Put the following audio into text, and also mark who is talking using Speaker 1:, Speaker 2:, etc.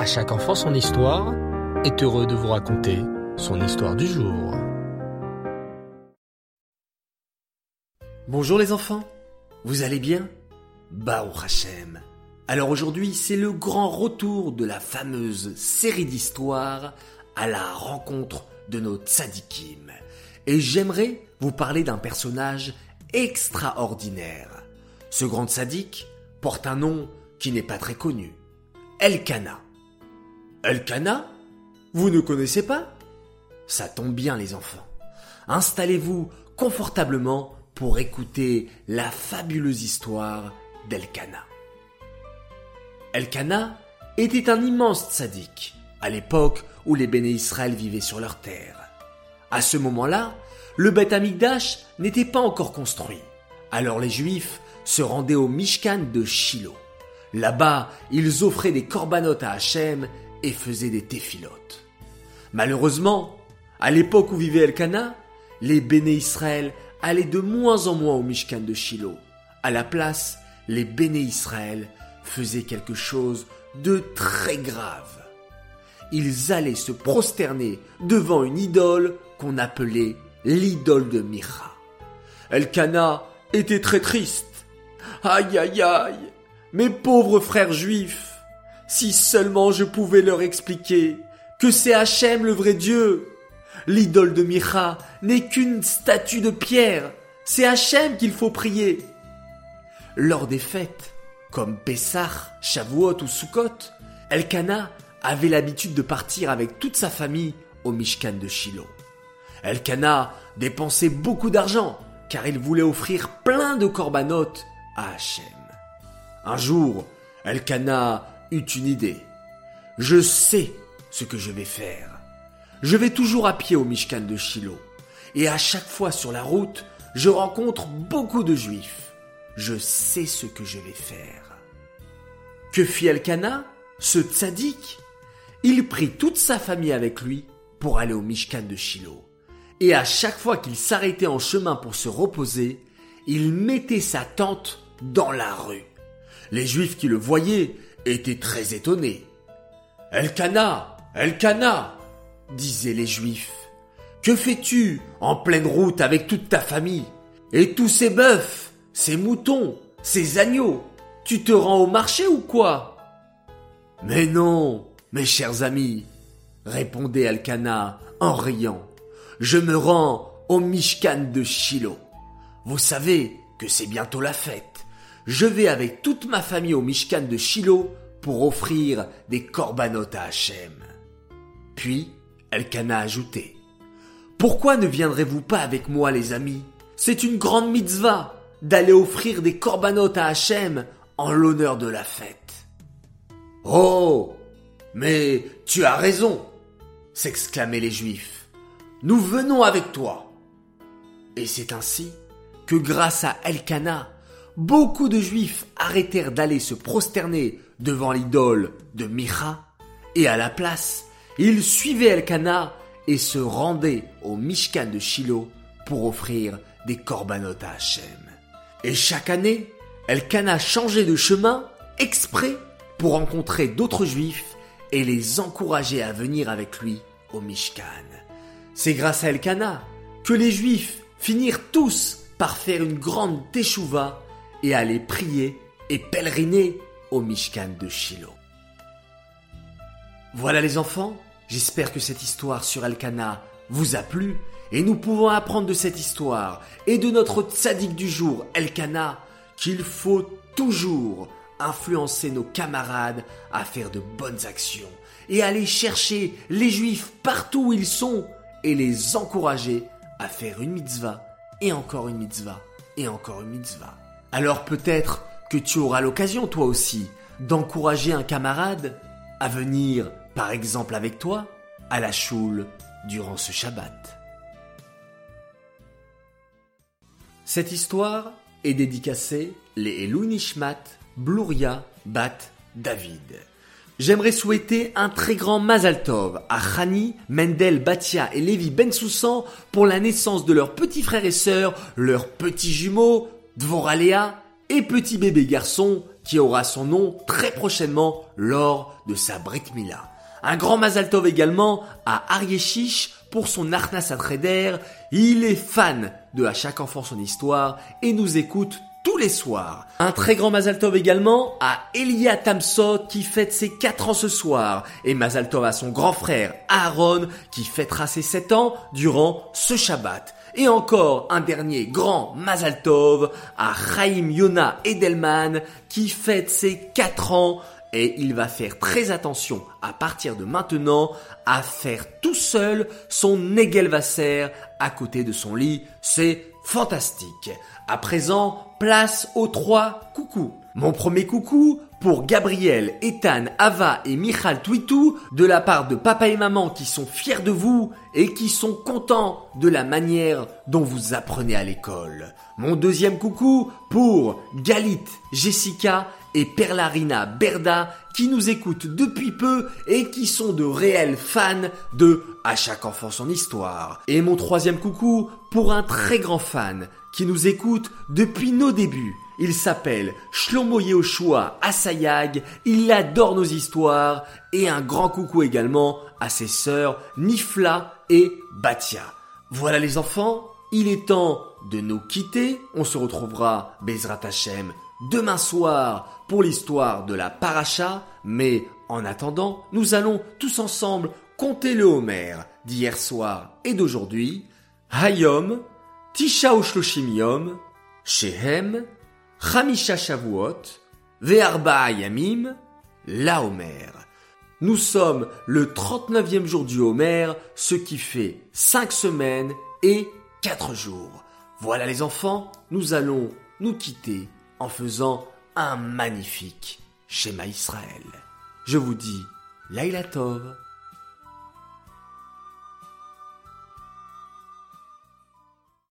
Speaker 1: À chaque enfant son histoire est heureux de vous raconter son histoire du jour.
Speaker 2: Bonjour les enfants, vous allez bien? Baruch Hashem. Alors aujourd'hui, c'est le grand retour de la fameuse série d'histoires à la rencontre de nos tzadikim. Et j'aimerais vous parler d'un personnage extraordinaire. Ce grand tzaddik porte un nom qui n'est pas très connu. Elkana. Elkana Vous ne connaissez pas? Ça tombe bien les enfants. Installez-vous confortablement pour écouter la fabuleuse histoire d'Elkana. Elkana était un immense tzaddik à l'époque où les béné Israël vivaient sur leur terre. À ce moment-là, le Beth Amikdash n'était pas encore construit. Alors les Juifs se rendaient au Mishkan de Shiloh. Là-bas, ils offraient des corbanotes à Hachem et faisaient des téphilotes. Malheureusement, à l'époque où vivait Elkana, les béné Israël allaient de moins en moins au Mishkan de Shiloh. À la place, les béné Israël faisaient quelque chose de très grave. Ils allaient se prosterner devant une idole qu'on appelait l'idole de Micha. Elkana était très triste. Aïe aïe aïe, mes pauvres frères juifs, si seulement je pouvais leur expliquer que c'est Hachem le vrai Dieu. L'idole de Micha n'est qu'une statue de pierre, c'est Hachem qu'il faut prier. Lors des fêtes, comme Pessah, Shavuot ou Sukkot, Elkana avait l'habitude de partir avec toute sa famille au Mishkan de Shiloh. Elkana dépensait beaucoup d'argent car il voulait offrir plein de corbanotes à Hachem. Un jour, Elkana eut une idée. Je sais ce que je vais faire. Je vais toujours à pied au Mishkan de Shiloh. Et à chaque fois sur la route, je rencontre beaucoup de juifs. Je sais ce que je vais faire. Que fit Elkana, ce tzaddik? Il prit toute sa famille avec lui pour aller au Mishkan de Shiloh. Et à chaque fois qu'il s'arrêtait en chemin pour se reposer, il mettait sa tente dans la rue. Les juifs qui le voyaient étaient très étonnés. Elkana, Elkana, disaient les juifs. Que fais-tu en pleine route avec toute ta famille? Et tous ces bœufs, ces moutons, ces agneaux Tu te rends au marché ou quoi Mais non, mes chers amis, répondait Elkana en riant. Je me rends au Mishkan de Shiloh. Vous savez que c'est bientôt la fête. Je vais avec toute ma famille au Mishkan de Shiloh pour offrir des corbanotes à Hachem. Puis, Elkana a ajouté. Pourquoi ne viendrez-vous pas avec moi, les amis? C'est une grande mitzvah d'aller offrir des corbanotes à Hachem en l'honneur de la fête. Oh Mais tu as raison s'exclamaient les Juifs. Nous venons avec toi. Et c'est ainsi que grâce à Elkana, beaucoup de Juifs arrêtèrent d'aller se prosterner devant l'idole de Micha, et à la place, ils suivaient Elkana et se rendaient au Mishkan de Shiloh pour offrir des corbanotes à Hachem. Et chaque année, Elkana changeait de chemin exprès pour rencontrer d'autres Juifs et les encourager à venir avec lui au Mishkan. C'est grâce à Elkana que les Juifs finirent tous par faire une grande teshuva et aller prier et pèleriner au Mishkan de Shiloh. Voilà les enfants, j'espère que cette histoire sur Elkana vous a plu et nous pouvons apprendre de cette histoire et de notre tzaddik du jour, Elkana, qu'il faut toujours influencer nos camarades à faire de bonnes actions et aller chercher les juifs partout où ils sont et les encourager à faire une mitzvah et encore une mitzvah et encore une mitzvah. Alors peut-être que tu auras l'occasion toi aussi d'encourager un camarade à venir, par exemple avec toi, à la choule durant ce Shabbat. Cette histoire est dédicacée les Elou Nishmat Bluria Bat David. J'aimerais souhaiter un très grand Mazal Tov à Khani, Mendel, Batia et Lévi Ben Soussan pour la naissance de leurs petits frères et sœurs, leurs petits jumeaux, Dvoralea et petit bébé garçon, qui aura son nom très prochainement lors de sa Brit Mila. Un grand Mazal Tov également à Arieshish pour son Arnas Trader. Il est fan de À chaque enfant son histoire et nous écoute tous les soirs. Un très grand Mazal Tov également à Elia Tamsot qui fête ses 4 ans ce soir et Mazal Tov à son grand frère Aaron qui fêtera ses 7 ans durant ce Shabbat. Et encore un dernier grand Mazal Tov à Chaim Yona Edelman qui fête ses 4 ans et il va faire très attention à partir de maintenant à faire tout seul son Negelvasser à côté de son lit. C'est fantastique. À présent, place aux trois coucous. Mon premier coucou pour Gabriel, Ethan, Ava et Michal Twitou de la part de papa et maman qui sont fiers de vous et qui sont contents de la manière dont vous apprenez à l'école. Mon deuxième coucou pour Galit, Jessica et Perlarina Berda qui nous écoutent depuis peu et qui sont de réels fans de À chaque enfant son histoire. Et mon troisième coucou pour un très grand fan qui nous écoute depuis nos débuts. Il s'appelle Shlomo Yehoshua Asayag, il adore nos histoires et un grand coucou également à ses sœurs Nifla et Batia. Voilà les enfants, il est temps de nous quitter. On se retrouvera, Bezrat Hashem, demain soir pour l'histoire de la paracha, mais en attendant, nous allons tous ensemble compter le Homer d'hier soir et d'aujourd'hui. Hayom, Tisha Ushloshim Yom, Shehem, Chamisha Shavuot, Ve'arba la Homer. Nous sommes le 39e jour du Homer, ce qui fait 5 semaines et 4 jours. Voilà les enfants, nous allons nous quitter en faisant un magnifique schéma Israël. Je vous dis Laila Tov